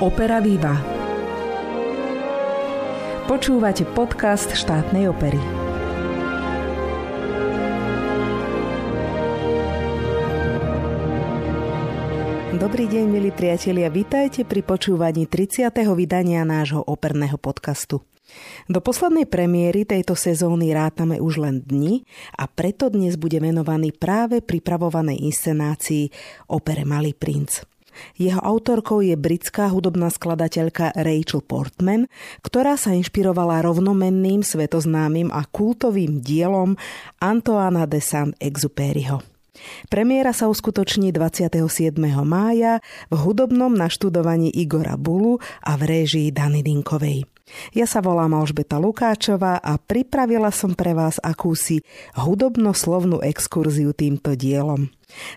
Opera Viva. Počúvate podcast štátnej opery. Dobrý deň, milí priatelia, vitajte pri počúvaní 30. vydania nášho operného podcastu. Do poslednej premiéry tejto sezóny rátame už len dni a preto dnes bude venovaný práve pripravovanej inscenácii opere Malý princ. Jeho autorkou je britská hudobná skladateľka Rachel Portman, ktorá sa inšpirovala rovnomenným, svetoznámym a kultovým dielom Antoana de Saint-Exupéryho. Premiéra sa uskutoční 27. mája v hudobnom naštudovaní Igora Bulu a v réžii Dany Dinkovej. Ja sa volám Alžbeta Lukáčová a pripravila som pre vás akúsi hudobno-slovnú exkurziu týmto dielom.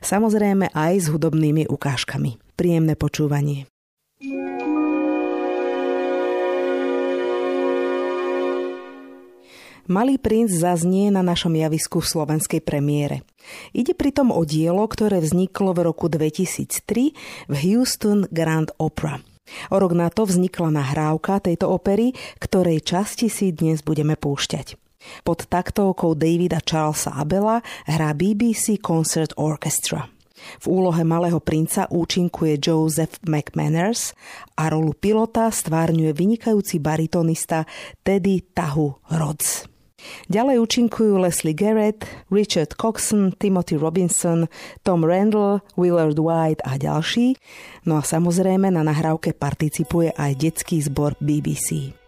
Samozrejme aj s hudobnými ukážkami. Príjemné počúvanie. Malý princ zaznie na našom javisku v slovenskej premiére. Ide pritom o dielo, ktoré vzniklo v roku 2003 v Houston Grand Opera. O rok na to vznikla nahrávka tejto opery, ktorej časti si dnes budeme púšťať. Pod taktovkou Davida Charlesa Abela hrá BBC Concert Orchestra. V úlohe malého princa účinkuje Joseph McManners a rolu pilota stvárňuje vynikajúci baritonista Teddy Tahu Rhodes. Ďalej účinkujú Leslie Garrett, Richard Coxon, Timothy Robinson, Tom Randall, Willard White a ďalší. No a samozrejme na nahrávke participuje aj detský zbor BBC.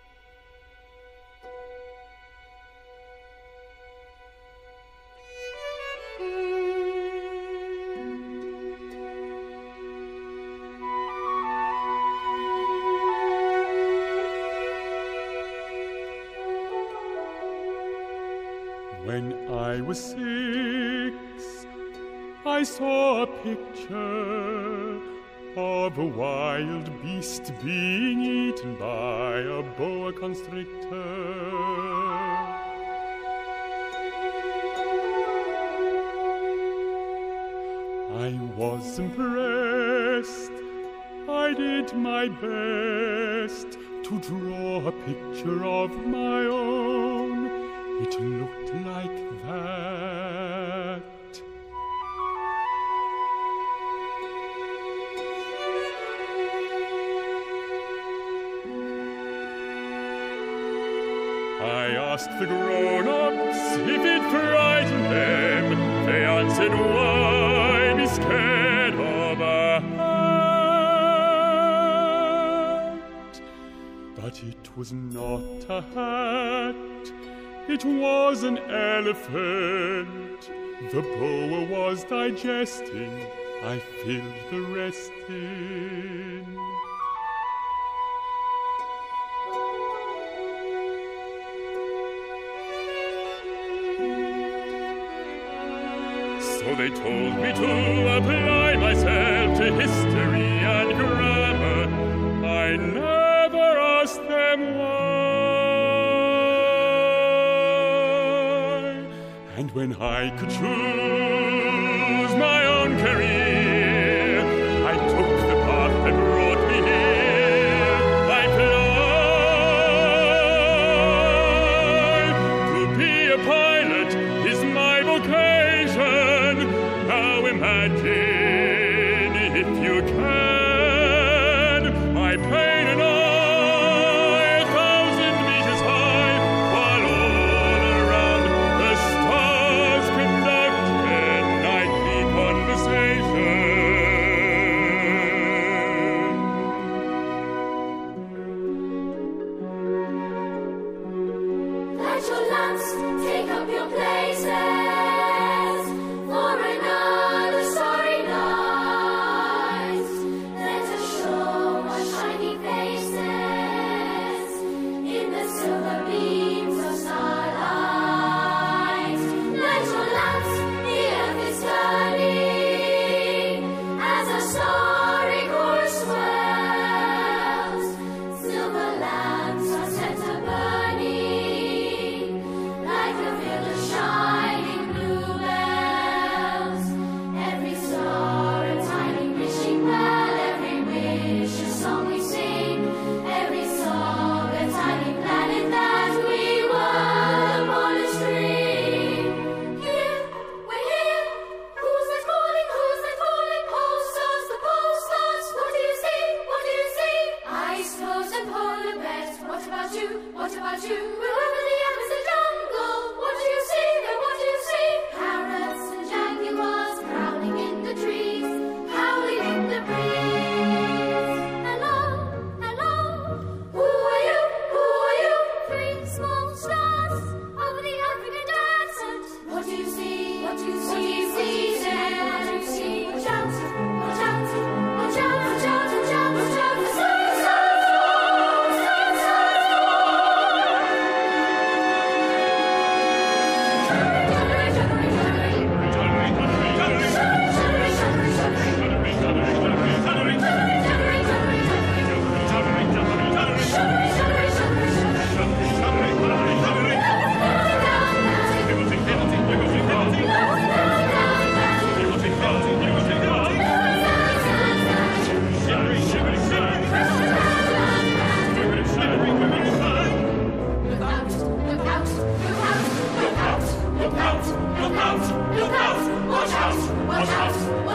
Picture of a wild beast being eaten by a boa constrictor. I was impressed. I did my best to draw a picture of my own. It looked like that. Asked the grown-ups if it frightened them. They answered, why be scared of a hat? But it was not a hat. It was an elephant. The boa was digesting. I filled the rest in. They told me to apply myself to history and grammar. I never asked them why. And when I could choose my own career, Redeemer.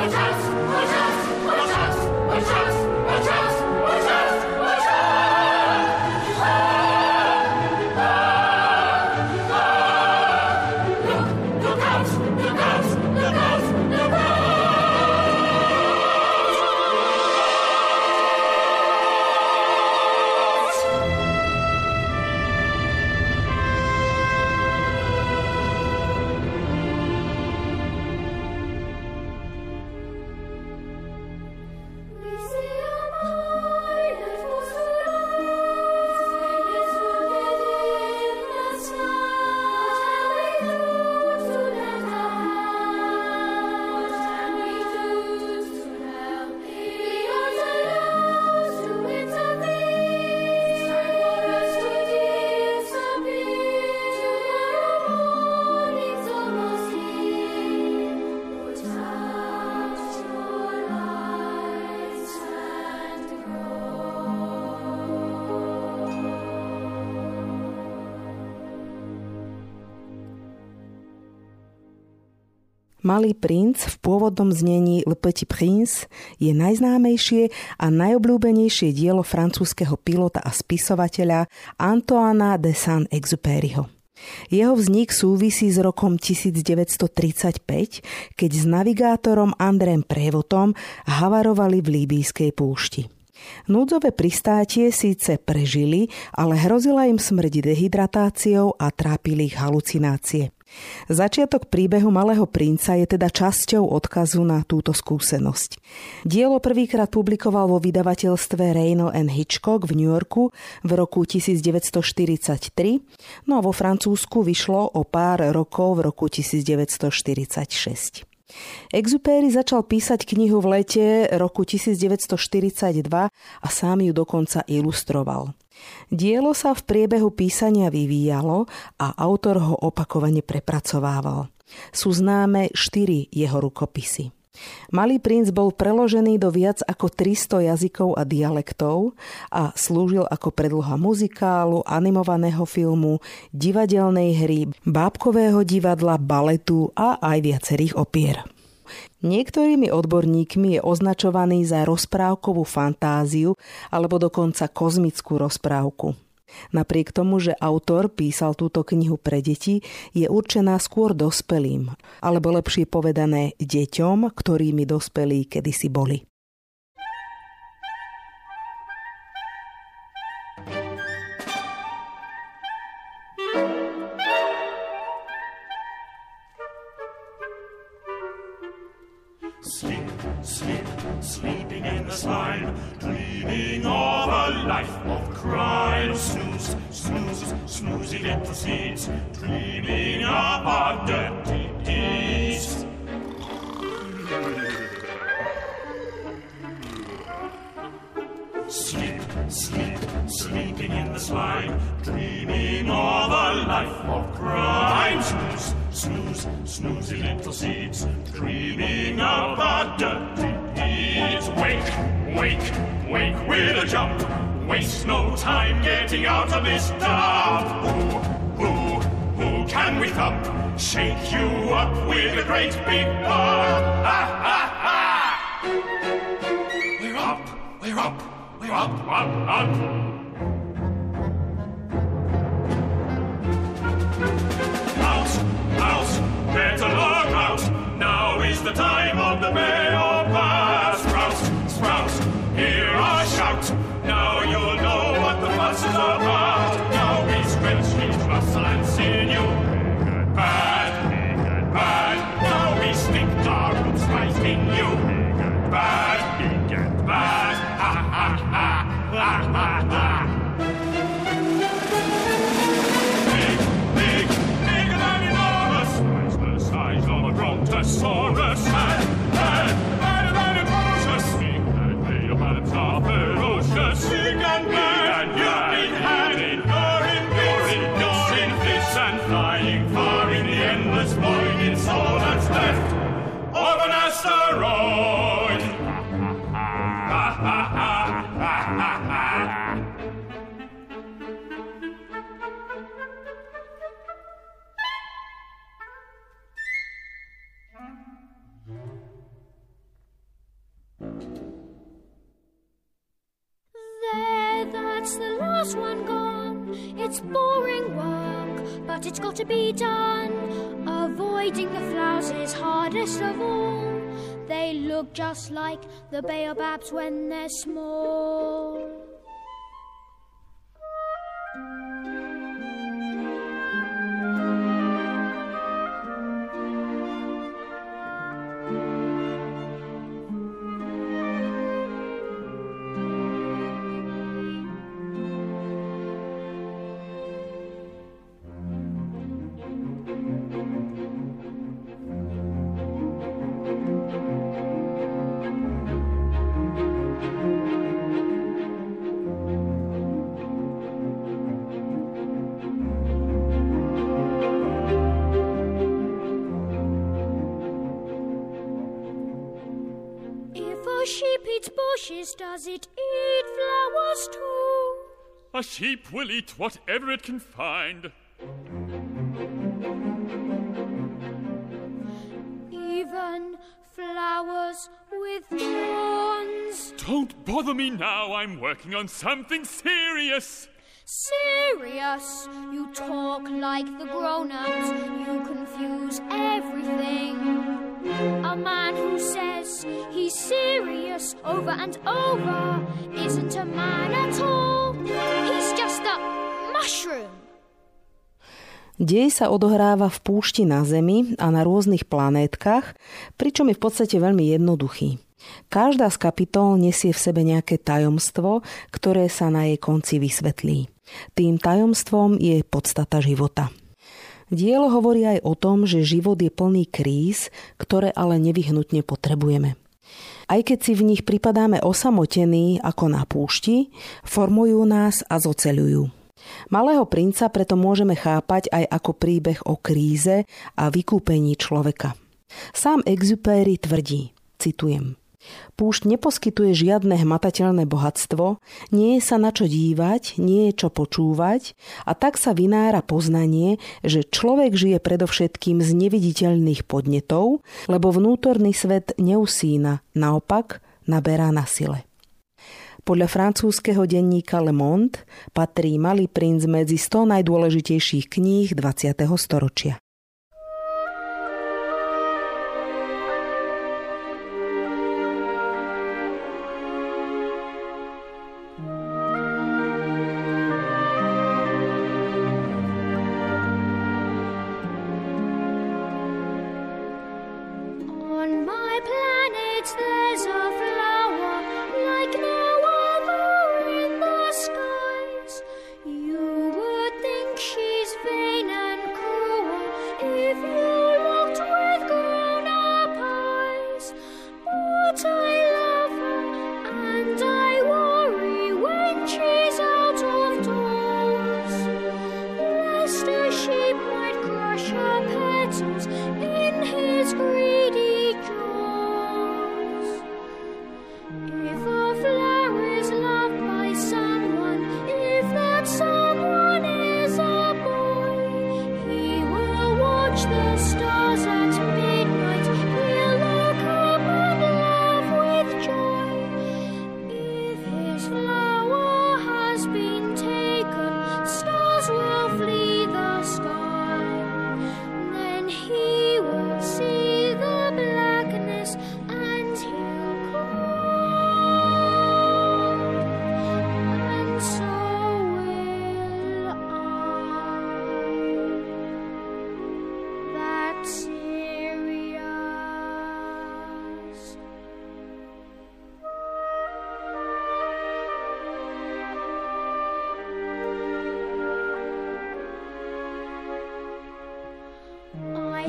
It's Malý princ v pôvodnom znení Le Petit Prince je najznámejšie a najobľúbenejšie dielo francúzského pilota a spisovateľa Antoana de Saint-Exupéryho. Jeho vznik súvisí s rokom 1935, keď s navigátorom Andrém Prevotom havarovali v líbískej púšti. Núdzové pristátie síce prežili, ale hrozila im smrť dehydratáciou a trápili ich halucinácie. Začiatok príbehu Malého princa je teda časťou odkazu na túto skúsenosť. Dielo prvýkrát publikoval vo vydavateľstve Reino and Hitchcock v New Yorku v roku 1943, no a vo Francúzsku vyšlo o pár rokov v roku 1946. Exupéry začal písať knihu v lete roku 1942 a sám ju dokonca ilustroval. Dielo sa v priebehu písania vyvíjalo a autor ho opakovane prepracovával. Sú známe štyri jeho rukopisy. Malý princ bol preložený do viac ako 300 jazykov a dialektov a slúžil ako predloha muzikálu, animovaného filmu, divadelnej hry, bábkového divadla, baletu a aj viacerých opier. Niektorými odborníkmi je označovaný za rozprávkovú fantáziu alebo dokonca kozmickú rozprávku. Napriek tomu, že autor písal túto knihu pre deti, je určená skôr dospelým, alebo lepšie povedané deťom, ktorými dospelí kedysi boli. The time of the mail but it's got to be done. Avoiding the flowers is hardest of all. They look just like the baobabs when they're small. Sheep will eat whatever it can find. Even flowers with thorns. Don't bother me now, I'm working on something serious. Serious? You talk like the grown ups, you confuse everything. A man who says he's serious over and over isn't a man at all. Mushroom. Dej sa odohráva v púšti na Zemi a na rôznych planétkach, pričom je v podstate veľmi jednoduchý. Každá z kapitol nesie v sebe nejaké tajomstvo, ktoré sa na jej konci vysvetlí. Tým tajomstvom je podstata života. Dielo hovorí aj o tom, že život je plný kríz, ktoré ale nevyhnutne potrebujeme. Aj keď si v nich pripadáme osamotení ako na púšti, formujú nás a zoceľujú. Malého princa preto môžeme chápať aj ako príbeh o kríze a vykúpení človeka. Sám Exupéry tvrdí, citujem, Púšť neposkytuje žiadne hmatateľné bohatstvo, nie je sa na čo dívať, nie je čo počúvať a tak sa vynára poznanie, že človek žije predovšetkým z neviditeľných podnetov, lebo vnútorný svet neusína, naopak naberá na sile. Podľa francúzského denníka Le Monde patrí Malý princ medzi 100 najdôležitejších kníh 20. storočia.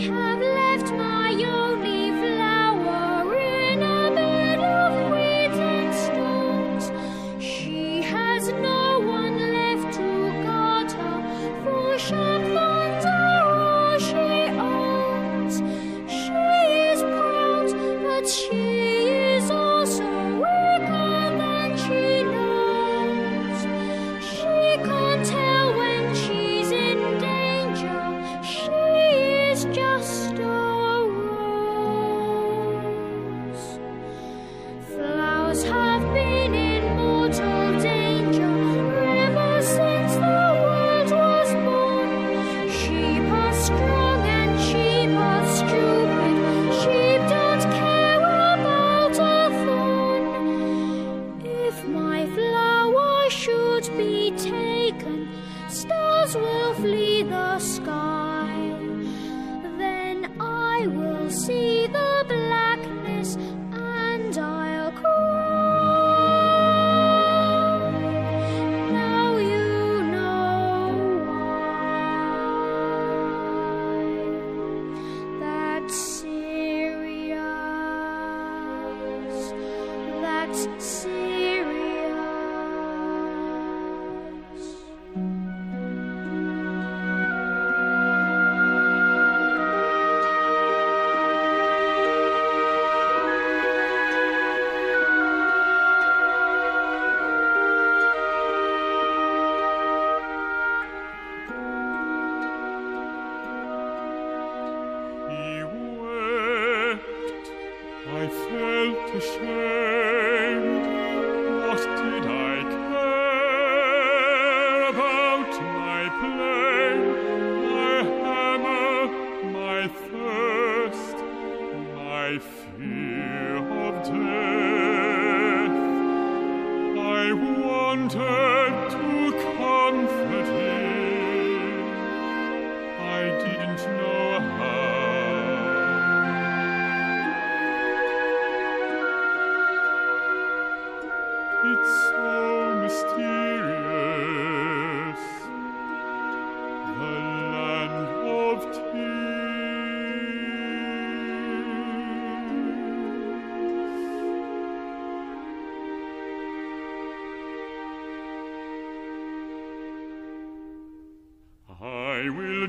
have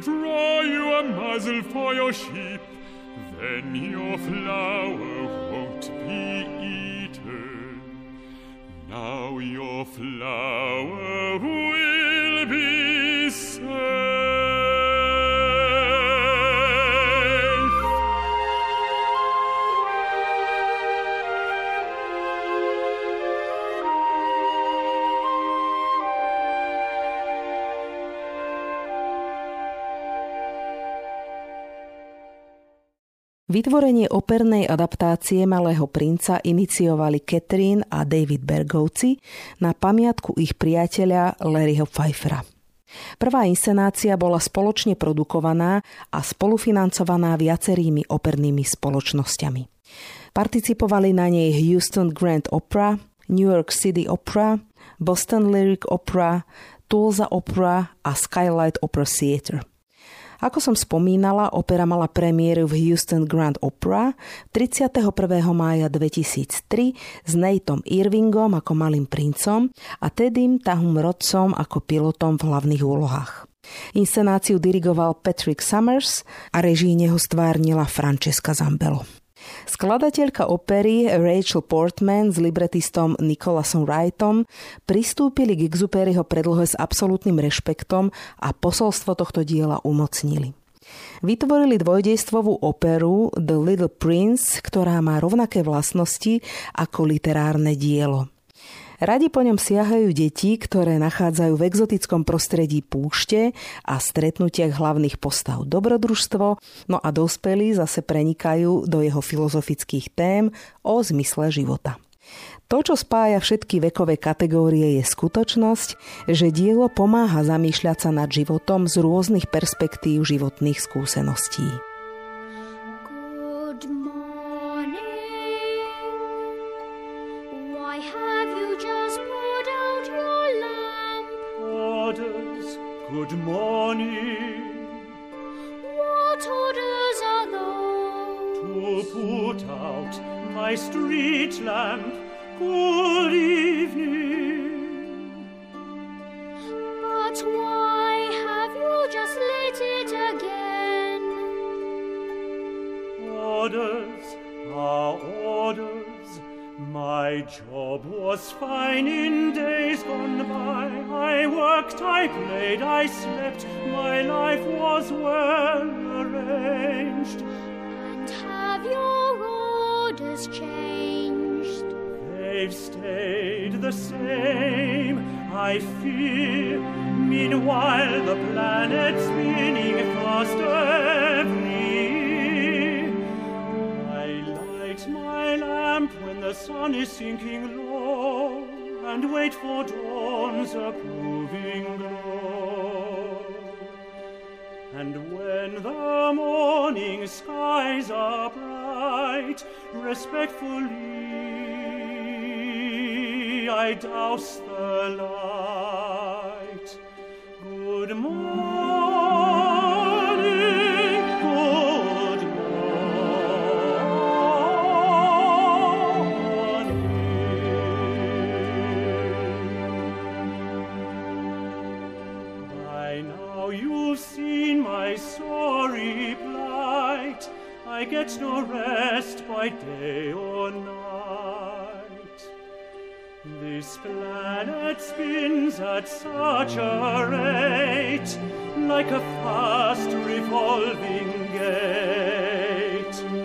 draw you a muzzle for your sheep, then your flower won't be eaten. Now your flower Vytvorenie opernej adaptácie Malého princa iniciovali Catherine a David Bergovci na pamiatku ich priateľa Larryho Pfeiffera. Prvá inscenácia bola spoločne produkovaná a spolufinancovaná viacerými opernými spoločnosťami. Participovali na nej Houston Grand Opera, New York City Opera, Boston Lyric Opera, Tulsa Opera a Skylight Opera Theatre. Ako som spomínala, opera mala premiéru v Houston Grand Opera 31. mája 2003 s Nateom Irvingom ako malým princom a Teddym Tahum Rodsom ako pilotom v hlavných úlohách. Inscenáciu dirigoval Patrick Summers a režii neho stvárnila Francesca Zambello. Skladateľka opery Rachel Portman s libretistom Nicolasom Wrightom pristúpili k Exupéryho predlohe s absolútnym rešpektom a posolstvo tohto diela umocnili. Vytvorili dvojdejstvovú operu The Little Prince, ktorá má rovnaké vlastnosti ako literárne dielo. Radi po ňom siahajú deti, ktoré nachádzajú v exotickom prostredí púšte a stretnutiach hlavných postav dobrodružstvo, no a dospelí zase prenikajú do jeho filozofických tém o zmysle života. To, čo spája všetky vekové kategórie, je skutočnosť, že dielo pomáha zamýšľať sa nad životom z rôznych perspektív životných skúseností. Good morning. What orders are those? To put out my street lamp. Good evening. Job was fine in days gone by. I worked, I played, I slept. My life was well arranged. And have your orders changed? They've stayed the same, I fear. Meanwhile, the planet's spinning faster sun is sinking low, and wait for dawn's approving glow. And when the morning skies are bright, respectfully I douse the light. Good morning. I get no rest by day or night. This planet spins at such a rate, like a fast revolving gate.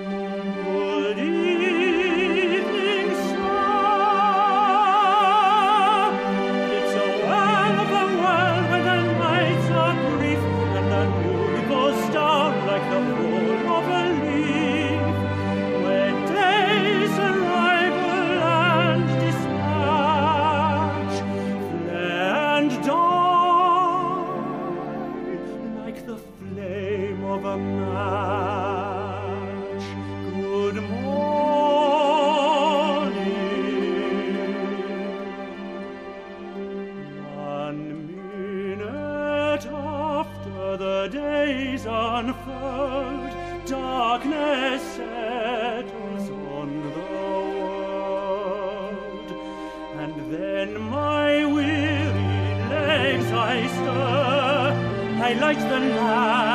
Meister, I light the lamp.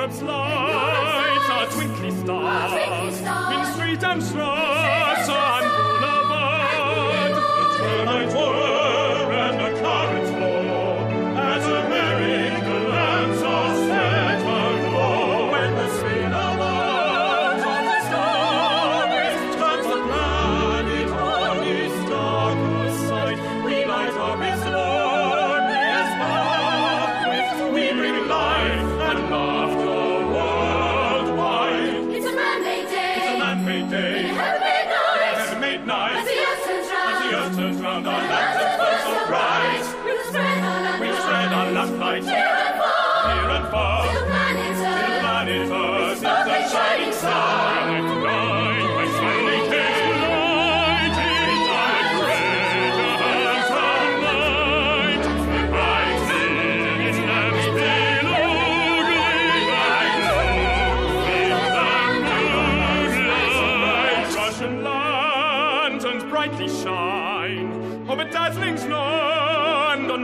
Europe's lights are twinkly stars in street and shrine.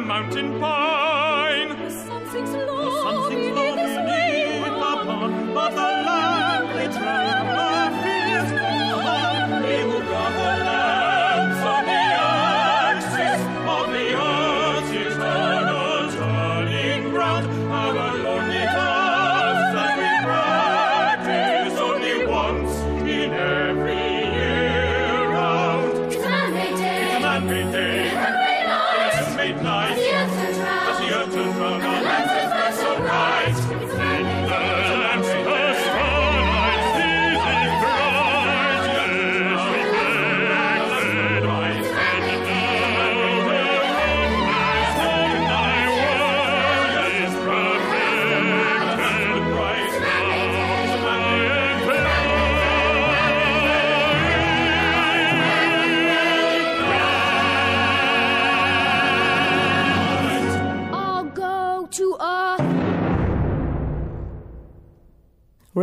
mountain pine. The sun sinks low, the sun sinks beneath the but the land we travel, fears no harm. We will gather.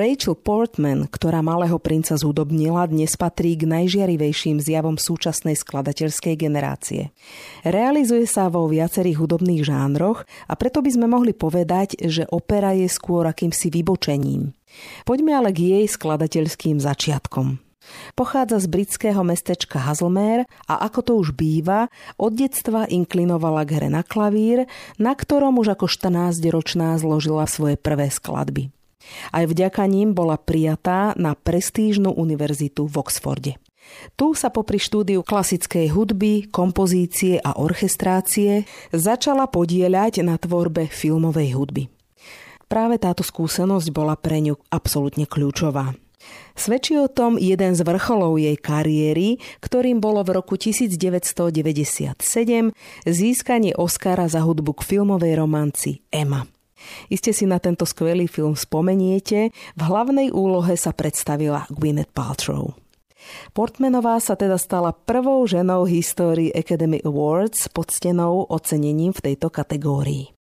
Rachel Portman, ktorá malého princa zhudobnila, dnes patrí k najžiarivejším zjavom súčasnej skladateľskej generácie. Realizuje sa vo viacerých hudobných žánroch a preto by sme mohli povedať, že opera je skôr akýmsi vybočením. Poďme ale k jej skladateľským začiatkom. Pochádza z britského mestečka Hazelmere a ako to už býva, od detstva inklinovala k hre na klavír, na ktorom už ako 14-ročná zložila svoje prvé skladby. Aj vďaka ním bola prijatá na prestížnu univerzitu v Oxforde. Tu sa popri štúdiu klasickej hudby, kompozície a orchestrácie začala podieľať na tvorbe filmovej hudby. Práve táto skúsenosť bola pre ňu absolútne kľúčová. Svedčí o tom jeden z vrcholov jej kariéry, ktorým bolo v roku 1997 získanie Oscara za hudbu k filmovej romanci Emma. Iste si na tento skvelý film spomeniete, v hlavnej úlohe sa predstavila Gwyneth Paltrow. Portmanová sa teda stala prvou ženou histórii Academy Awards pod stenou ocenením v tejto kategórii.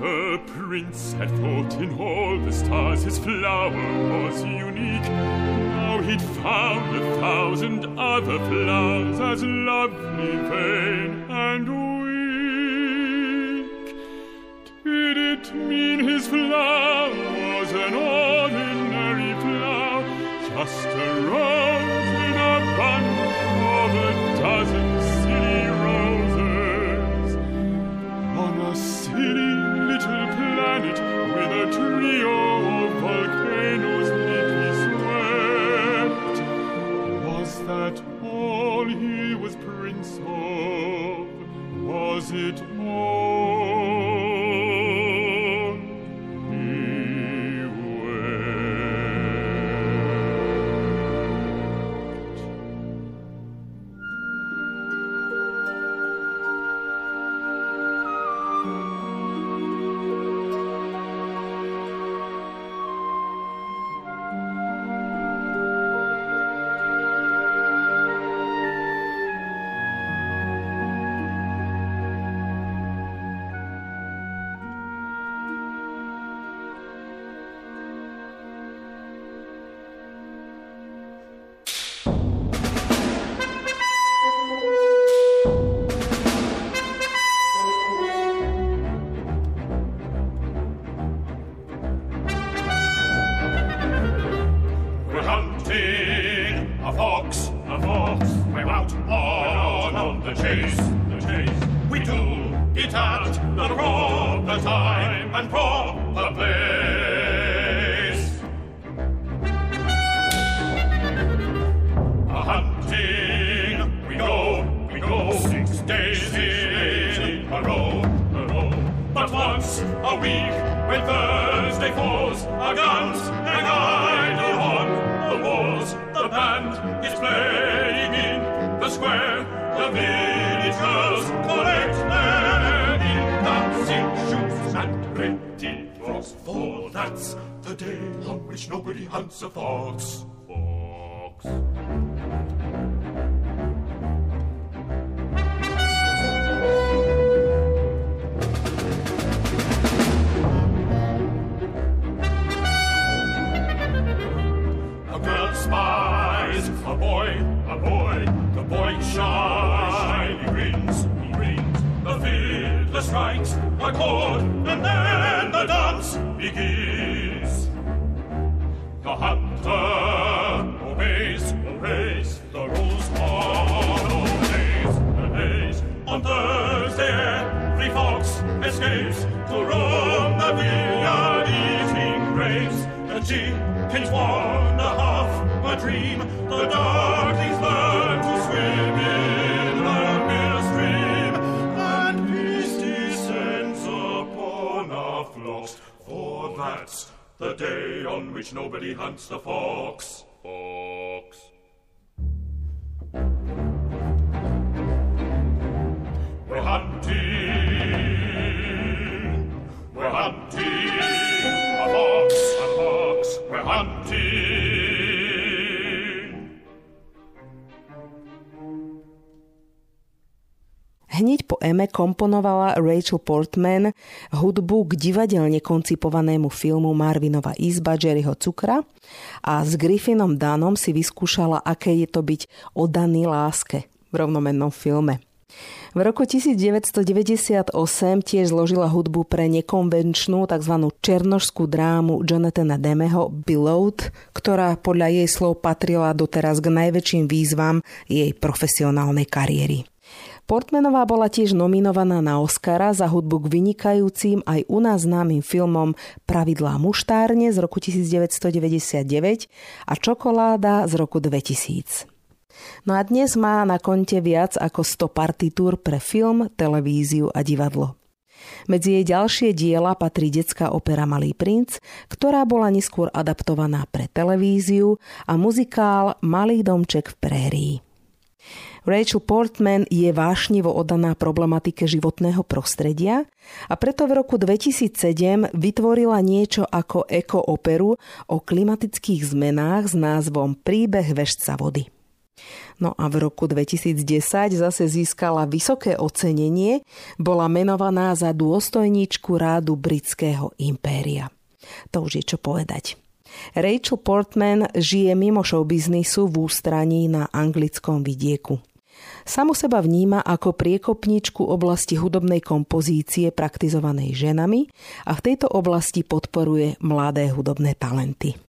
The prince had thought in all the stars his flower was unique. Now he'd found a thousand other flowers as lovely, vain, and weak. Did it mean his flower was an ordinary flower, just a rose You. A boy, a boy. The boy shyly grins, he grins. The fiddler strikes a chord, and then the dance begins. The hunter obeys, obeys the rules on obeys, obeys. On Thursday, every fox escapes to roam the vineyard eating grapes. The chickens a dream. The darklings learn to swim in the mill stream. And peace descends upon our flocks. For that's the day on which nobody hunts the fox. Fox. We're hunting. We're hunting. A fox, a fox. We're hunting. Hneď po Eme komponovala Rachel Portman hudbu k divadelne koncipovanému filmu Marvinova izba Jerryho Cukra a s Griffinom Danom si vyskúšala, aké je to byť oddaný láske v rovnomennom filme. V roku 1998 tiež zložila hudbu pre nekonvenčnú tzv. černožskú drámu Jonathana Demeho Beloved, ktorá podľa jej slov patrila doteraz k najväčším výzvam jej profesionálnej kariéry. Portmanová bola tiež nominovaná na Oscara za hudbu k vynikajúcim aj u nás známym filmom Pravidlá muštárne z roku 1999 a Čokoláda z roku 2000. No a dnes má na konte viac ako 100 partitúr pre film, televíziu a divadlo. Medzi jej ďalšie diela patrí detská opera Malý princ, ktorá bola neskôr adaptovaná pre televíziu a muzikál Malý domček v prérii. Rachel Portman je vášnivo oddaná problematike životného prostredia a preto v roku 2007 vytvorila niečo ako eko-operu o klimatických zmenách s názvom Príbeh vežca vody. No a v roku 2010 zase získala vysoké ocenenie, bola menovaná za dôstojníčku rádu britského impéria. To už je čo povedať. Rachel Portman žije mimo showbiznisu v ústraní na anglickom vidieku. Samu seba vníma ako priekopničku oblasti hudobnej kompozície praktizovanej ženami a v tejto oblasti podporuje mladé hudobné talenty.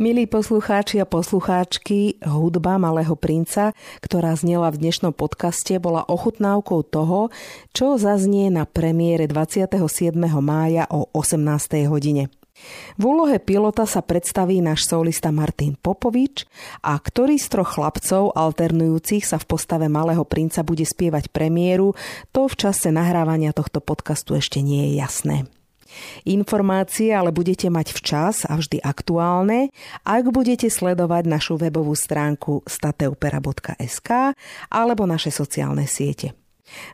Milí poslucháči a poslucháčky, hudba Malého princa, ktorá znela v dnešnom podcaste, bola ochutnávkou toho, čo zaznie na premiére 27. mája o 18. hodine. V úlohe pilota sa predstaví náš solista Martin Popovič a ktorý z troch chlapcov alternujúcich sa v postave Malého princa bude spievať premiéru, to v čase nahrávania tohto podcastu ešte nie je jasné. Informácie ale budete mať včas a vždy aktuálne, ak budete sledovať našu webovú stránku stateopera.sk alebo naše sociálne siete.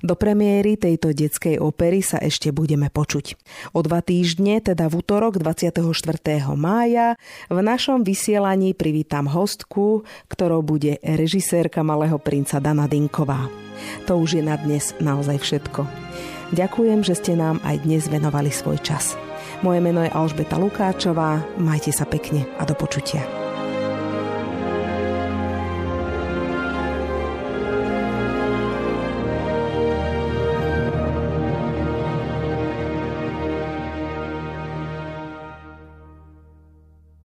Do premiéry tejto detskej opery sa ešte budeme počuť. O dva týždne, teda v útorok 24. mája, v našom vysielaní privítam hostku, ktorou bude režisérka Malého princa Dana Dinková. To už je na dnes naozaj všetko. Ďakujem, že ste nám aj dnes venovali svoj čas. Moje meno je Alžbeta Lukáčová, majte sa pekne a do počutia.